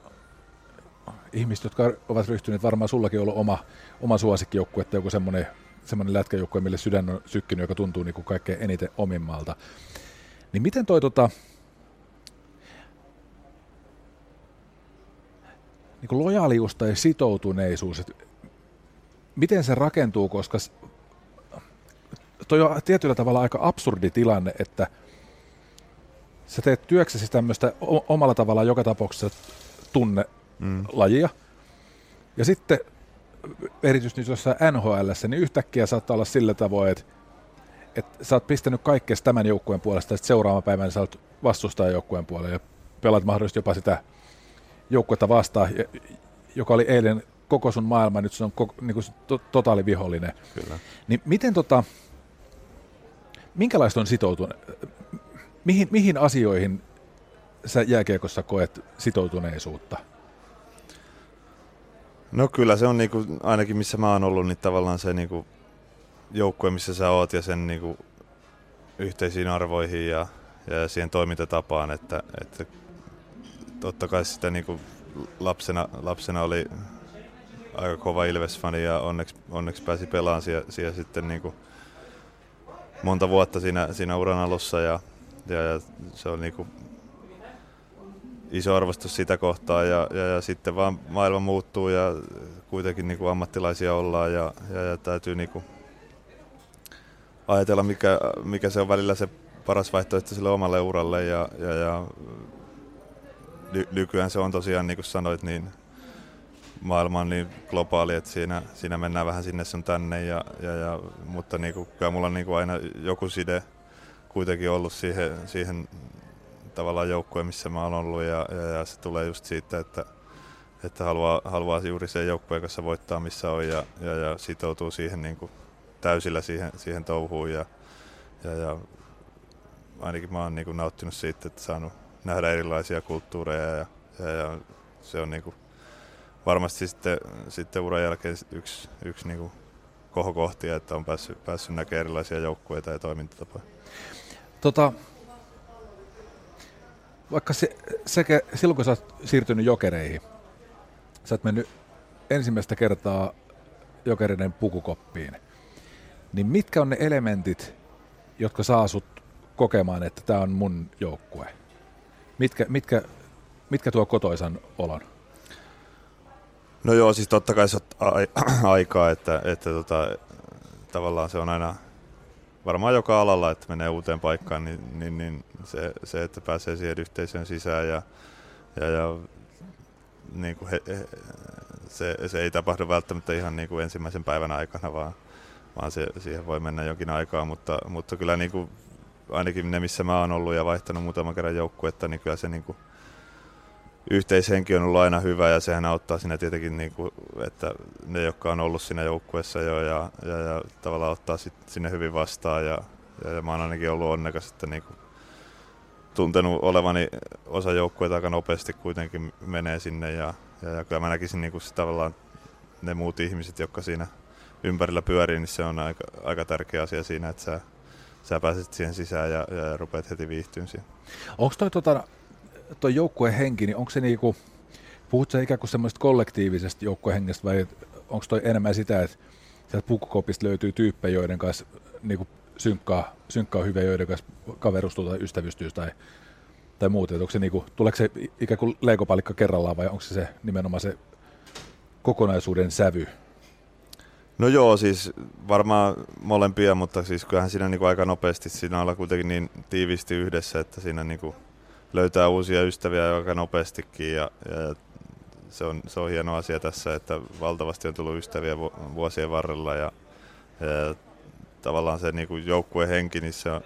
ihmiset, jotka ovat ryhtyneet, varmaan sullakin ollut oma, oma suosikkijoukkue, että joku semmoinen, semmoinen lätkäjoukkue, mille sydän on sykkinyt, joka tuntuu niin kuin kaikkein eniten omimmalta. Niin miten toi tota, niin kuin lojaalius tai sitoutuneisuus, että miten se rakentuu, koska toi on tietyllä tavalla aika absurdi tilanne, että sä teet työksesi tämmöistä omalla tavalla joka tapauksessa tunne mm. lajia. Ja sitten erityisesti nyt jossain NHL, niin yhtäkkiä saattaa olla sillä tavoin, että, että sä oot pistänyt kaikkea tämän joukkueen puolesta, ja sitten seuraavan päivän sä oot vastustajan joukkueen puolella ja pelaat mahdollisesti jopa sitä joukkuetta vastaan, joka oli eilen koko sun maailma, nyt se on koko, niin kuin to, totaali vihollinen. Kyllä. Niin miten tota, minkälaista on sitoutunut? mihin, mihin asioihin sä jääkiekossa koet sitoutuneisuutta? No kyllä se on niinku, ainakin missä mä oon ollut, niin tavallaan se niinku joukkue, missä sä oot ja sen niinku yhteisiin arvoihin ja, ja siihen toimintatapaan, että, että totta kai sitä niinku lapsena, lapsena oli aika kova Ilves-fani ja onneksi, onneksi pääsi pelaamaan siellä, siellä sitten niinku monta vuotta siinä, siinä uran alussa ja, ja, ja se on niinku iso arvostus sitä kohtaa ja, ja, ja sitten vaan maailma muuttuu ja kuitenkin niinku ammattilaisia ollaan ja, ja, ja täytyy niinku ajatella mikä, mikä se on välillä se paras vaihtoehto sille omalle uralle ja, ja, ja ny, nykyään se on tosiaan niin kuin sanoit niin maailma on niin globaali, että siinä, siinä mennään vähän sinne sun tänne, ja, ja, ja, mutta niin kuin, kyllä mulla on niin kuin aina joku side kuitenkin ollut siihen, siihen tavallaan joukkueen, missä mä oon ollut, ja, ja, ja se tulee just siitä, että, että haluaa, haluaa juuri sen joukkueen kanssa voittaa, missä on, ja, ja, ja sitoutuu siihen niin kuin täysillä siihen, siihen touhuun, ja, ja, ja ainakin mä oon niin kuin nauttinut siitä, että saanut nähdä erilaisia kulttuureja, ja, ja, ja se on niin kuin varmasti sitten, sitten uran jälkeen yksi, yksi niin kohokohti, että on päässyt, päässyt näkemään erilaisia joukkueita ja toimintatapoja. Tota, vaikka se, sekä silloin kun sä oot siirtynyt jokereihin, sä oot mennyt ensimmäistä kertaa jokereiden pukukoppiin, niin mitkä on ne elementit, jotka saa sut kokemaan, että tämä on mun joukkue? Mitkä, mitkä, mitkä tuo kotoisan olon? No joo, siis totta kai se on <clears throat> aikaa, että, että tota, tavallaan se on aina varmaan joka alalla, että menee uuteen paikkaan, niin, niin, niin se, se, että pääsee siihen yhteisöön sisään ja, ja, ja niin kuin he, he, se, se ei tapahdu välttämättä ihan niin kuin ensimmäisen päivän aikana, vaan, vaan se, siihen voi mennä jokin aikaa, mutta, mutta kyllä niin kuin, ainakin ne, missä mä oon ollut ja vaihtanut muutaman kerran joukkuetta, niin kyllä se niin kuin, yhteishenki on ollut aina hyvä ja sehän auttaa siinä tietenkin, niin kuin, että ne, jotka on ollut siinä joukkueessa jo ja, ja, ja tavallaan ottaa sit sinne hyvin vastaan ja, ja, ja mä oon ainakin ollut onnekas, että niin kuin, tuntenut olevani osa joukkueita aika nopeasti kuitenkin menee sinne ja, ja, ja kyllä mä näkisin niin kuin tavallaan ne muut ihmiset, jotka siinä ympärillä pyörii, niin se on aika, aika tärkeä asia siinä, että sä, sä pääset siihen sisään ja, ja, ja rupeat heti viihtyyn siihen. Onko toi tota, tuo joukkueen henki, niin onko se niinku, puhutko ikään kuin semmoista kollektiivisesta joukkuehengestä vai onko toi enemmän sitä, että sieltä pukkukopista löytyy tyyppejä, joiden kanssa niinku synkkaa, synkkaa hyvä, joiden kanssa kaverustuu tai ystävystyy tai, tai muuta. Onko se niinku, tuleeko se ikään kuin leikopalikka kerrallaan vai onko se, se nimenomaan se kokonaisuuden sävy? No joo, siis varmaan molempia, mutta siis kyllähän siinä niinku aika nopeasti siinä ollaan kuitenkin niin tiivisti yhdessä, että siinä niinku löytää uusia ystäviä aika nopeastikin ja, ja se, on, se on hieno asia tässä, että valtavasti on tullut ystäviä vuosien varrella ja, ja tavallaan se niin joukkueen henki, niin se on,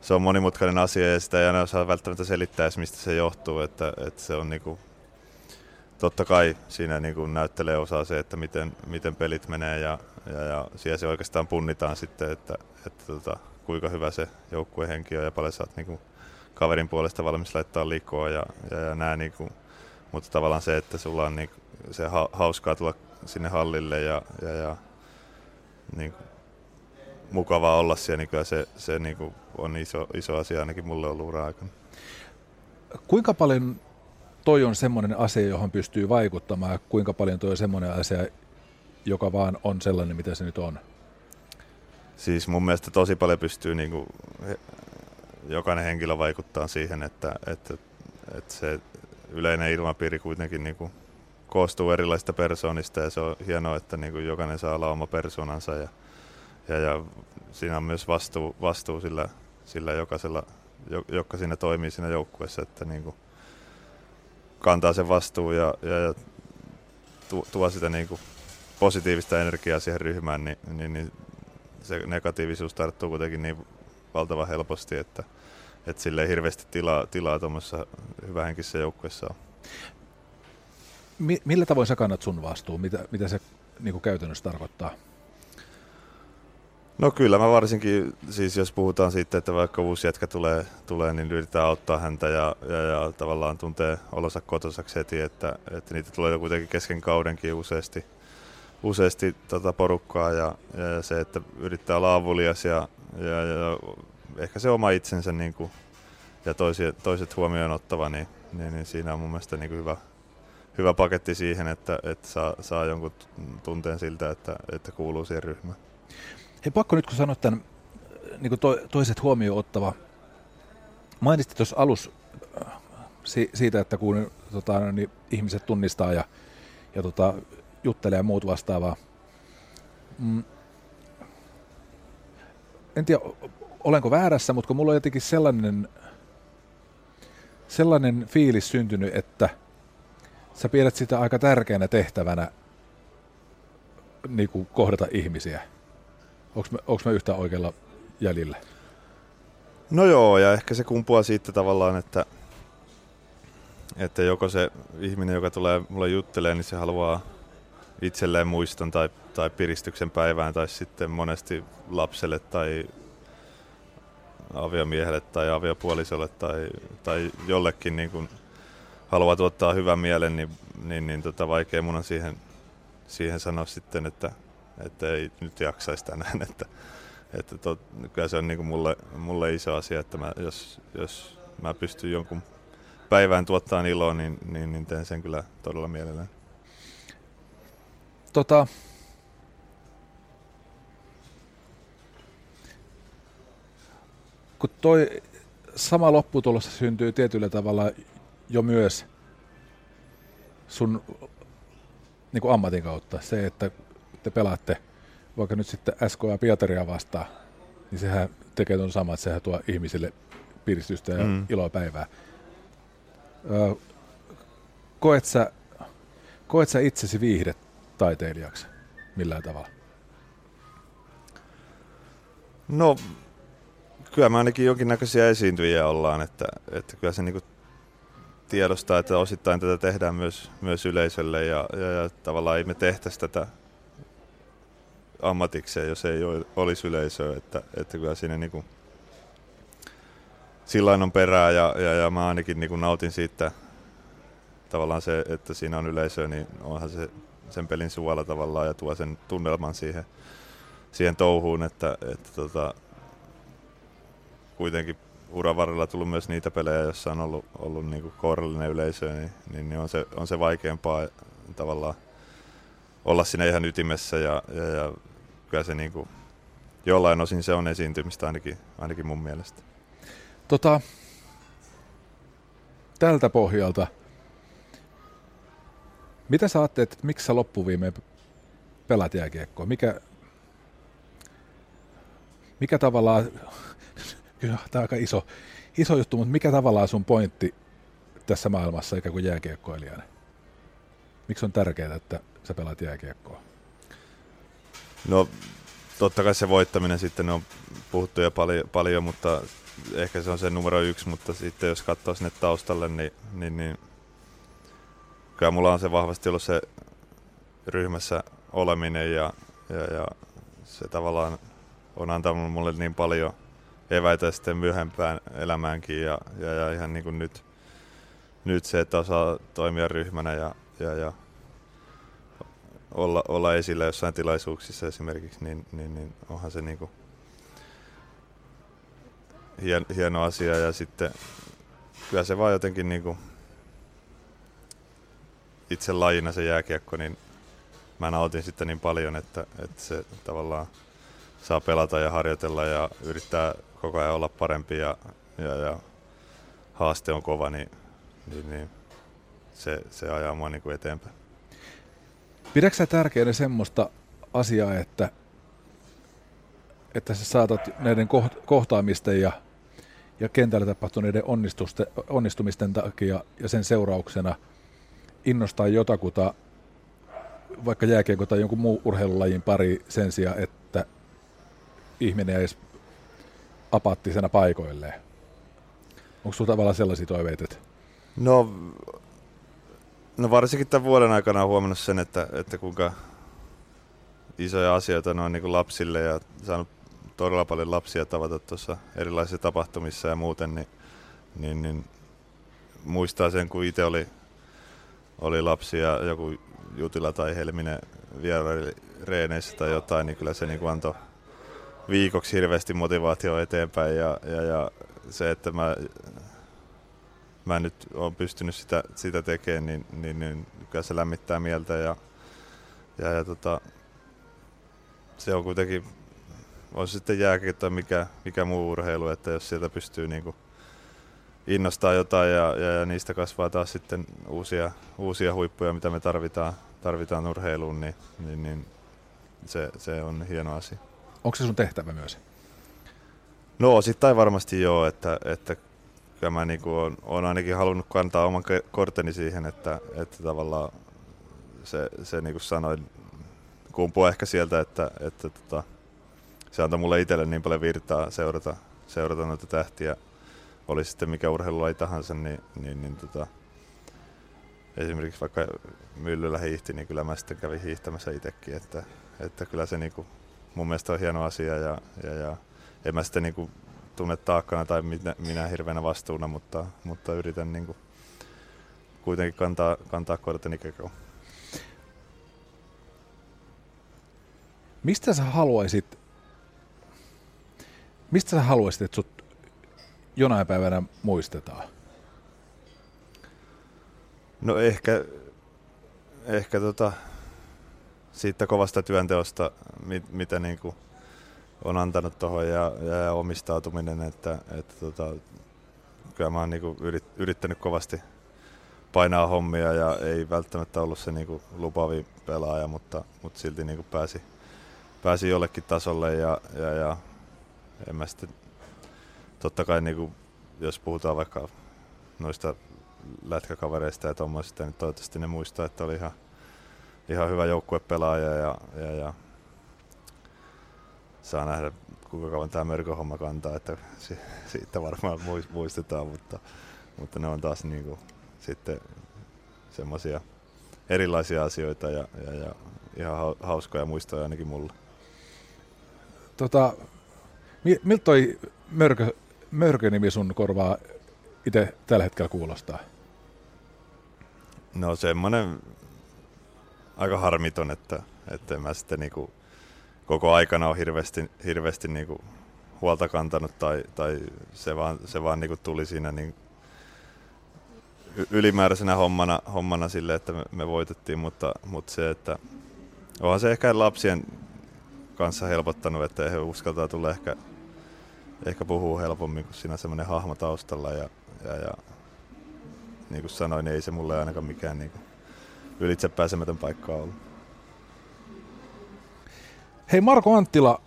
se on monimutkainen asia ja sitä ei aina osaa välttämättä selittää mistä se johtuu, että, että se on niin kuin, totta kai siinä niin kuin näyttelee osaa se, että miten, miten pelit menee ja, ja, ja siellä se oikeastaan punnitaan sitten, että, että tota, kuinka hyvä se joukkueen henki on ja paljon sä oot niin kuin kaverin puolesta valmis laittaa liikkua ja, ja, ja nää niinku, mutta tavallaan se, että sulla on niinku, se ha, hauskaa tulla sinne hallille ja, ja, ja niinku, mukavaa olla siellä, niin kyllä se, se niinku on iso, iso asia ainakin mulle ollut ura aikana. Kuinka paljon toi on semmoinen asia, johon pystyy vaikuttamaan, kuinka paljon toi on semmoinen asia, joka vaan on sellainen, mitä se nyt on? Siis mun mielestä tosi paljon pystyy niinku jokainen henkilö vaikuttaa siihen, että, että, että se yleinen ilmapiiri kuitenkin niin kuin koostuu erilaisista persoonista ja se on hienoa, että niin kuin jokainen saa olla oma persoonansa ja, ja, ja siinä on myös vastuu, vastuu sillä, sillä jokaisella, joka siinä toimii siinä joukkueessa, että niin kuin kantaa sen vastuun ja, ja, ja tuo sitä niin kuin positiivista energiaa siihen ryhmään, niin, niin, niin se negatiivisuus tarttuu kuitenkin niin valtavan helposti, että, että sille ei hirveästi tilaa, tilaa tuommoisessa hyvähenkisessä joukkueessa on. Millä tavoin sä kannat sun vastuun? Mitä, mitä se niin kuin käytännössä tarkoittaa? No kyllä, mä varsinkin, siis jos puhutaan siitä, että vaikka uusi jätkä tulee, tulee niin yritetään auttaa häntä ja, ja, ja tavallaan tuntee olonsa kotosaksi heti, että, että niitä tulee kuitenkin kesken kaudenkin useasti, useasti tota porukkaa ja, ja, se, että yrittää olla avulias ja, ja, ja ehkä se oma itsensä niin kuin, ja toiset, toiset huomioon ottava, niin, niin, niin siinä on mun mielestä niin kuin hyvä, hyvä paketti siihen, että, että saa, saa jonkun tunteen siltä, että, että kuuluu siihen ryhmään. Hei, pakko nyt kun sanoit tämän niin to, toiset huomioon ottava. Mainitsit tuossa alus äh, si, siitä, että kun tota, niin ihmiset tunnistaa ja, ja tota, juttelee ja muut vastaavaa. Mm. En tiedä, olenko väärässä, mutta kun mulla on jotenkin sellainen, sellainen fiilis syntynyt, että sä pidät sitä aika tärkeänä tehtävänä niin kuin kohdata ihmisiä. Onko onko me yhtä oikealla jäljellä? No joo, ja ehkä se kumpuaa siitä tavallaan, että, että joko se ihminen, joka tulee mulle juttelemaan, niin se haluaa itselleen muiston tai, tai piristyksen päivään, tai sitten monesti lapselle tai aviomiehelle tai aviopuolisolle tai, tai jollekin niin kuin haluaa tuottaa hyvän mielen, niin, niin, niin tota, vaikea mun on siihen, siihen sanoa sitten, että, että ei nyt jaksaisi tänään. <laughs> Että, että tot, kyllä se on niin kuin mulle, mulle iso asia, että mä, jos, jos mä pystyn jonkun päivään tuottamaan iloa, niin, niin, niin teen sen kyllä todella mielellään. Tota, kun toi sama lopputulos syntyy tietyllä tavalla jo myös sun niin kuin ammatin kautta. Se, että te pelaatte vaikka nyt sitten SK ja Pietaria vastaan, niin sehän tekee tuon saman, että sehän tuo ihmisille piristystä ja mm. iloa päivää. Öö, koet, sä, koet sä itsesi viihdetaiteilijaksi millään tavalla? No, kyllä me ainakin jonkinnäköisiä esiintyjiä ollaan, että, että kyllä se niinku tiedostaa, että osittain tätä tehdään myös, myös yleisölle ja, ja, ja tavallaan ei me tehtäisi tätä ammatikseen, jos ei olisi yleisöä, että, että kyllä siinä niinku, sillä on perää ja, ja, ja mä ainakin niinku nautin siitä tavallaan se, että siinä on yleisöä, niin onhan se sen pelin suola tavallaan ja tuo sen tunnelman siihen, siihen touhuun, että, että tota, kuitenkin uran varrella tullut myös niitä pelejä, joissa on ollut, ollut niinku kourallinen yleisö, niin, niin, niin on, se, on se vaikeampaa tavallaan olla siinä ihan ytimessä ja, ja, ja kyllä se niinku, jollain osin se on esiintymistä ainakin, ainakin mun mielestä. Tota, tältä pohjalta, mitä sä ajattelet, että miksi sä loppuviimeen pelat jääkiekkoa? Mikä, mikä tavallaan, kyllä tämä on aika iso, iso juttu, mutta mikä tavallaan sun pointti tässä maailmassa ikään kuin jääkiekkoilijana? Miksi on tärkeää, että sä pelaat jääkiekkoa? No totta kai se voittaminen sitten on puhuttu jo paljon, paljon, mutta ehkä se on se numero yksi, mutta sitten jos katsoo sinne taustalle, niin, niin, niin kyllä mulla on se vahvasti ollut se ryhmässä oleminen ja, ja, ja se tavallaan on antanut mulle niin paljon eväitä sitten myöhempään elämäänkin ja, ja, ja ihan niin kuin nyt, nyt se, että osaa toimia ryhmänä ja, ja, ja olla, olla esillä jossain tilaisuuksissa esimerkiksi, niin, niin, niin onhan se niin kuin hien, hieno asia. Ja sitten kyllä se vaan jotenkin niin kuin itse lajina se jääkiekko, niin mä nautin sitten niin paljon, että, että se tavallaan saa pelata ja harjoitella ja yrittää koko ajan olla parempi ja, ja, ja haaste on kova, niin, niin, niin se, se ajaa mua niin kuin eteenpäin. Pidätkö sä tärkeänä semmoista asiaa, että, että sä saatat näiden kohtaamisten ja, ja kentällä tapahtuneiden onnistumisten takia ja sen seurauksena innostaa jotakuta, vaikka jääkiekko tai jonkun muu urheilulajin pari sen sijaan, että ihminen edes apaattisena paikoilleen? Onko sinulla tavallaan sellaisia toiveita? No No varsinkin tämän vuoden aikana on huomannut sen, että, että kuinka isoja asioita on niin kuin lapsille ja saanut todella paljon lapsia tavata tuossa erilaisissa tapahtumissa ja muuten, niin, niin, niin muistaa sen, kun itse oli, oli lapsi ja joku Jutila tai Helminen vieraili reeneissä tai jotain, niin kyllä se niin antoi viikoksi hirveästi motivaatio eteenpäin ja, ja, ja se, että mä, mä nyt olen pystynyt sitä, sitä tekemään, niin, niin, niin kyllä se lämmittää mieltä ja, ja, ja tota, se on kuitenkin, on sitten jääkin mikä, mikä muu urheilu, että jos sieltä pystyy kuin innostaa jotain ja, ja, ja, niistä kasvaa taas sitten uusia, uusia huippuja, mitä me tarvitaan, tarvitaan urheiluun, niin, niin, niin se, se on hieno asia. Onko se sun tehtävä myös? No osittain varmasti joo, että, että kyllä mä niin on, on, ainakin halunnut kantaa oman korteni siihen, että, että tavallaan se, se niin kuin sanoin, kumpuu ehkä sieltä, että, että tota, se antaa mulle itselle niin paljon virtaa seurata, seurata noita tähtiä, oli sitten mikä urheilulaji tahansa, niin, niin, niin tota, esimerkiksi vaikka myllyllä hiihti, niin kyllä mä sitten kävin hiihtämässä itsekin, että, että kyllä se niin kuin, mun mielestä on hieno asia ja, ja, ja en mä sitten niin kuin, tunne taakkana tai minä, minä hirveänä vastuuna, mutta, mutta yritän niin kuin, kuitenkin kantaa, kantaa korteni kekoon. Mistä sä haluaisit, mistä sä haluaisit, että sut jonain päivänä muistetaan? No ehkä, ehkä tota, siitä kovasta työnteosta, mit, mitä niin kuin on antanut tuohon ja, ja, omistautuminen, että, että tota, kyllä mä oon niin kuin yrit, yrittänyt kovasti painaa hommia ja ei välttämättä ollut se niin lupavi pelaaja, mutta, mutta silti niin kuin pääsi, pääsi jollekin tasolle ja, ja, ja en mä sitten, totta kai niin kuin, jos puhutaan vaikka noista lätkäkavereista ja tuommoisista, niin toivottavasti ne muistaa, että oli ihan, ihan hyvä joukkuepelaaja ja, ja, ja saa nähdä kuinka kauan tämä mörköhomma kantaa, että siitä varmaan muistetaan, mutta, mutta ne on taas niin kuin, sitten semmoisia erilaisia asioita ja, ja, ja ihan hauskoja muistoja ainakin mulle. Tota, miltä toi mörkö, mörkö-nimi sun korvaa itse tällä hetkellä kuulostaa? No semmoinen aika harmiton, että, että mä sitten niinku koko aikana on hirveästi, hirveästi niinku huolta kantanut tai, tai se vaan, se vaan niinku tuli siinä niin ylimääräisenä hommana, hommana sille, että me, me voitettiin, mutta, mutta se, että onhan se ehkä lapsien kanssa helpottanut, että he uskaltaa tulla ehkä, ehkä puhua helpommin, kun siinä on semmoinen hahmo taustalla ja, ja, ja niin kuin sanoin, niin ei se mulle ainakaan mikään niin kuin ylitse pääsemätön paikka ollut. Hei Marko Anttila,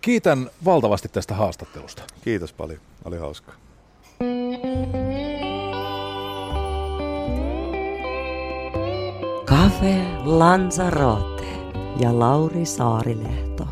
kiitän valtavasti tästä haastattelusta. Kiitos paljon, oli hauska. Cafe Lanzarote ja Lauri Saarilehto.